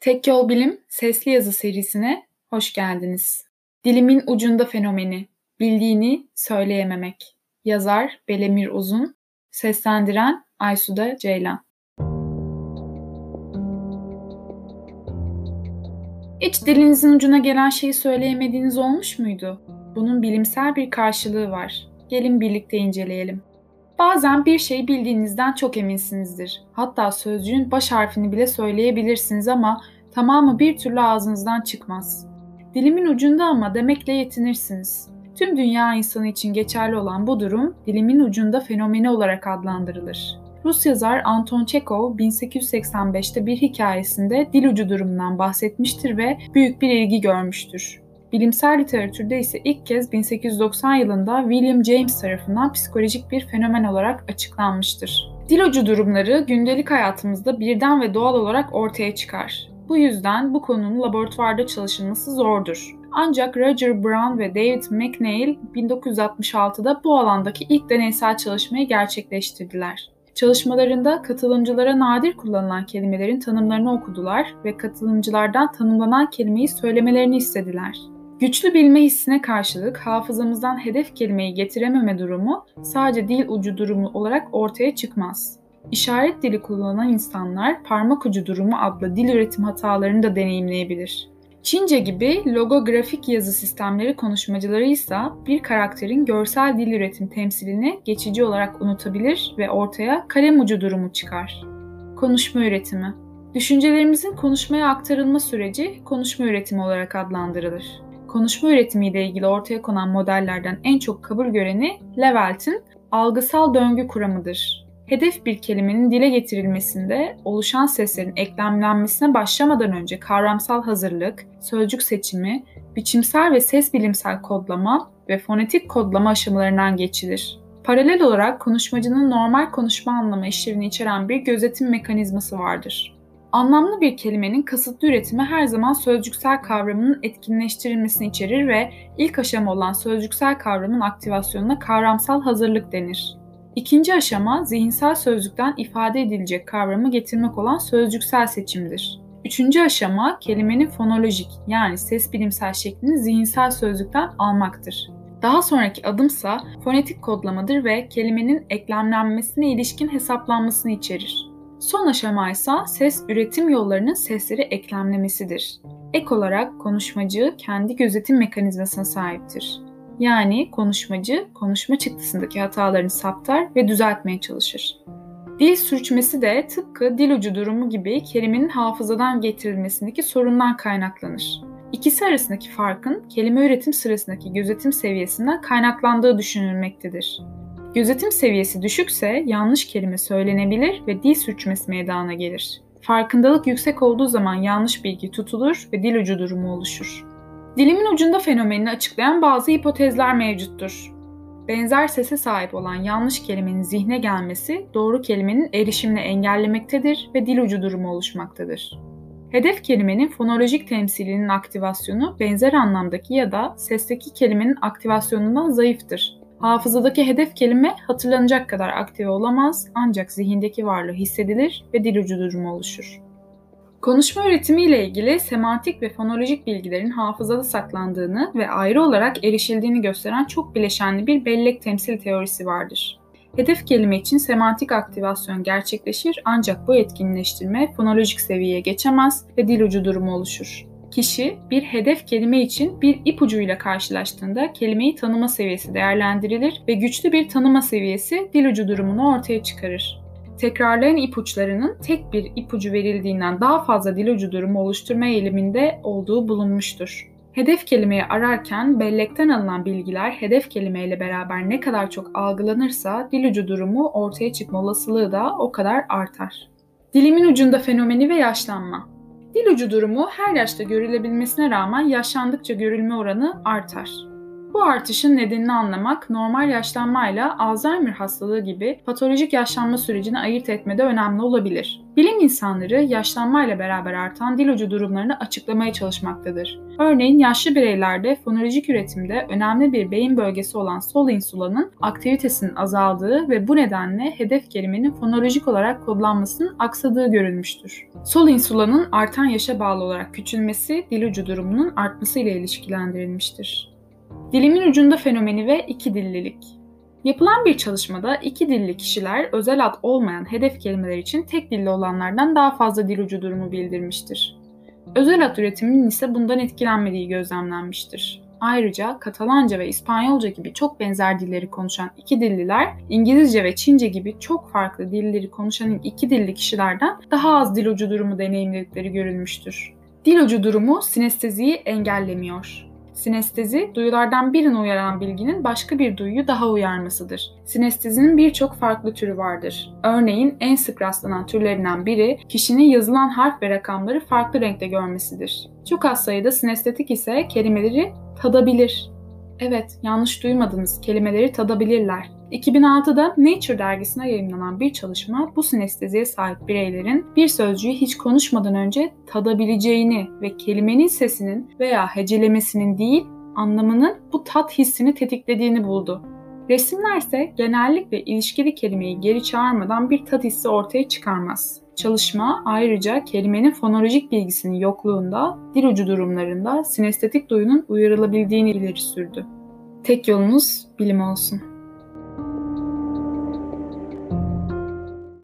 Tek Yol Bilim sesli yazı serisine hoş geldiniz. Dilimin ucunda fenomeni, bildiğini söyleyememek. Yazar Belemir Uzun, seslendiren Aysuda Ceylan. Hiç dilinizin ucuna gelen şeyi söyleyemediğiniz olmuş muydu? Bunun bilimsel bir karşılığı var. Gelin birlikte inceleyelim. Bazen bir şeyi bildiğinizden çok eminsinizdir. Hatta sözcüğün baş harfini bile söyleyebilirsiniz ama tamamı bir türlü ağzınızdan çıkmaz. Dilimin ucunda ama demekle yetinirsiniz. Tüm dünya insanı için geçerli olan bu durum dilimin ucunda fenomeni olarak adlandırılır. Rus yazar Anton Chekhov 1885'te bir hikayesinde dil ucu durumundan bahsetmiştir ve büyük bir ilgi görmüştür. Bilimsel literatürde ise ilk kez 1890 yılında William James tarafından psikolojik bir fenomen olarak açıklanmıştır. Dil ucu durumları gündelik hayatımızda birden ve doğal olarak ortaya çıkar. Bu yüzden bu konunun laboratuvarda çalışılması zordur. Ancak Roger Brown ve David McNeil 1966'da bu alandaki ilk deneysel çalışmayı gerçekleştirdiler. Çalışmalarında katılımcılara nadir kullanılan kelimelerin tanımlarını okudular ve katılımcılardan tanımlanan kelimeyi söylemelerini istediler. Güçlü bilme hissine karşılık hafızamızdan hedef kelimeyi getirememe durumu sadece dil ucu durumu olarak ortaya çıkmaz. İşaret dili kullanan insanlar parmak ucu durumu adlı dil üretim hatalarını da deneyimleyebilir. Çince gibi logografik yazı sistemleri konuşmacıları ise bir karakterin görsel dil üretim temsilini geçici olarak unutabilir ve ortaya kalem ucu durumu çıkar. Konuşma üretimi Düşüncelerimizin konuşmaya aktarılma süreci konuşma üretimi olarak adlandırılır. Konuşma üretimiyle ilgili ortaya konan modellerden en çok kabul göreni Levelt'in algısal döngü kuramıdır. Hedef bir kelimenin dile getirilmesinde oluşan seslerin eklemlenmesine başlamadan önce kavramsal hazırlık, sözcük seçimi, biçimsel ve ses bilimsel kodlama ve fonetik kodlama aşamalarından geçilir. Paralel olarak konuşmacının normal konuşma anlama işlevini içeren bir gözetim mekanizması vardır. Anlamlı bir kelimenin kasıtlı üretimi her zaman sözcüksel kavramının etkinleştirilmesini içerir ve ilk aşama olan sözcüksel kavramın aktivasyonuna kavramsal hazırlık denir. İkinci aşama zihinsel sözcükten ifade edilecek kavramı getirmek olan sözcüksel seçimdir. Üçüncü aşama kelimenin fonolojik yani ses bilimsel şeklini zihinsel sözlükten almaktır. Daha sonraki adımsa fonetik kodlamadır ve kelimenin eklemlenmesine ilişkin hesaplanmasını içerir. Son aşama ise ses üretim yollarının sesleri eklemlemesidir. Ek olarak konuşmacı kendi gözetim mekanizmasına sahiptir. Yani konuşmacı konuşma çıktısındaki hatalarını saptar ve düzeltmeye çalışır. Dil sürçmesi de tıpkı dil ucu durumu gibi kelimenin hafızadan getirilmesindeki sorundan kaynaklanır. İkisi arasındaki farkın kelime üretim sırasındaki gözetim seviyesinden kaynaklandığı düşünülmektedir. Gözetim seviyesi düşükse yanlış kelime söylenebilir ve dil sürçmesi meydana gelir. Farkındalık yüksek olduğu zaman yanlış bilgi tutulur ve dil ucu durumu oluşur. Dilimin ucunda fenomenini açıklayan bazı hipotezler mevcuttur. Benzer sese sahip olan yanlış kelimenin zihne gelmesi doğru kelimenin erişimini engellemektedir ve dil ucu durumu oluşmaktadır. Hedef kelimenin fonolojik temsilinin aktivasyonu benzer anlamdaki ya da sesteki kelimenin aktivasyonundan zayıftır. Hafızadaki hedef kelime hatırlanacak kadar aktive olamaz ancak zihindeki varlığı hissedilir ve dil ucu durumu oluşur. Konuşma öğretimi ile ilgili semantik ve fonolojik bilgilerin hafızada saklandığını ve ayrı olarak erişildiğini gösteren çok bileşenli bir bellek temsil teorisi vardır. Hedef kelime için semantik aktivasyon gerçekleşir ancak bu etkinleştirme fonolojik seviyeye geçemez ve dil ucu durumu oluşur. Kişi bir hedef kelime için bir ipucuyla karşılaştığında kelimeyi tanıma seviyesi değerlendirilir ve güçlü bir tanıma seviyesi dil ucu durumunu ortaya çıkarır tekrarlayan ipuçlarının tek bir ipucu verildiğinden daha fazla dil ucu durumu oluşturma eğiliminde olduğu bulunmuştur. Hedef kelimeyi ararken bellekten alınan bilgiler hedef kelimeyle beraber ne kadar çok algılanırsa dil ucu durumu ortaya çıkma olasılığı da o kadar artar. Dilimin ucunda fenomeni ve yaşlanma. Dil ucu durumu her yaşta görülebilmesine rağmen yaşlandıkça görülme oranı artar. Bu artışın nedenini anlamak normal yaşlanmayla Alzheimer hastalığı gibi patolojik yaşlanma sürecini ayırt etmede önemli olabilir. Bilim insanları yaşlanmayla beraber artan dil ucu durumlarını açıklamaya çalışmaktadır. Örneğin yaşlı bireylerde fonolojik üretimde önemli bir beyin bölgesi olan sol insulanın aktivitesinin azaldığı ve bu nedenle hedef kelimenin fonolojik olarak kodlanmasının aksadığı görülmüştür. Sol insulanın artan yaşa bağlı olarak küçülmesi dil ucu durumunun artması ile ilişkilendirilmiştir. Dilimin ucunda fenomeni ve iki dillilik. Yapılan bir çalışmada iki dilli kişiler özel ad olmayan hedef kelimeler için tek dilli olanlardan daha fazla dil ucu durumu bildirmiştir. Özel ad üretiminin ise bundan etkilenmediği gözlemlenmiştir. Ayrıca Katalanca ve İspanyolca gibi çok benzer dilleri konuşan iki dilliler, İngilizce ve Çince gibi çok farklı dilleri konuşan iki dilli kişilerden daha az dil ucu durumu deneyimledikleri görülmüştür. Dil ucu durumu sinesteziyi engellemiyor. Sinestezi, duyulardan birini uyaran bilginin başka bir duyuyu daha uyarmasıdır. Sinestezinin birçok farklı türü vardır. Örneğin en sık rastlanan türlerinden biri, kişinin yazılan harf ve rakamları farklı renkte görmesidir. Çok az sayıda sinestetik ise kelimeleri tadabilir. Evet, yanlış duymadınız, kelimeleri tadabilirler. 2006'da Nature dergisine yayınlanan bir çalışma bu sinesteziye sahip bireylerin bir sözcüğü hiç konuşmadan önce tadabileceğini ve kelimenin sesinin veya hecelemesinin değil anlamının bu tat hissini tetiklediğini buldu. Resimler ise genellikle ilişkili kelimeyi geri çağırmadan bir tat hissi ortaya çıkarmaz. Çalışma ayrıca kelimenin fonolojik bilgisinin yokluğunda dil ucu durumlarında sinestetik duyunun uyarılabildiğini ileri sürdü. Tek yolunuz bilim olsun.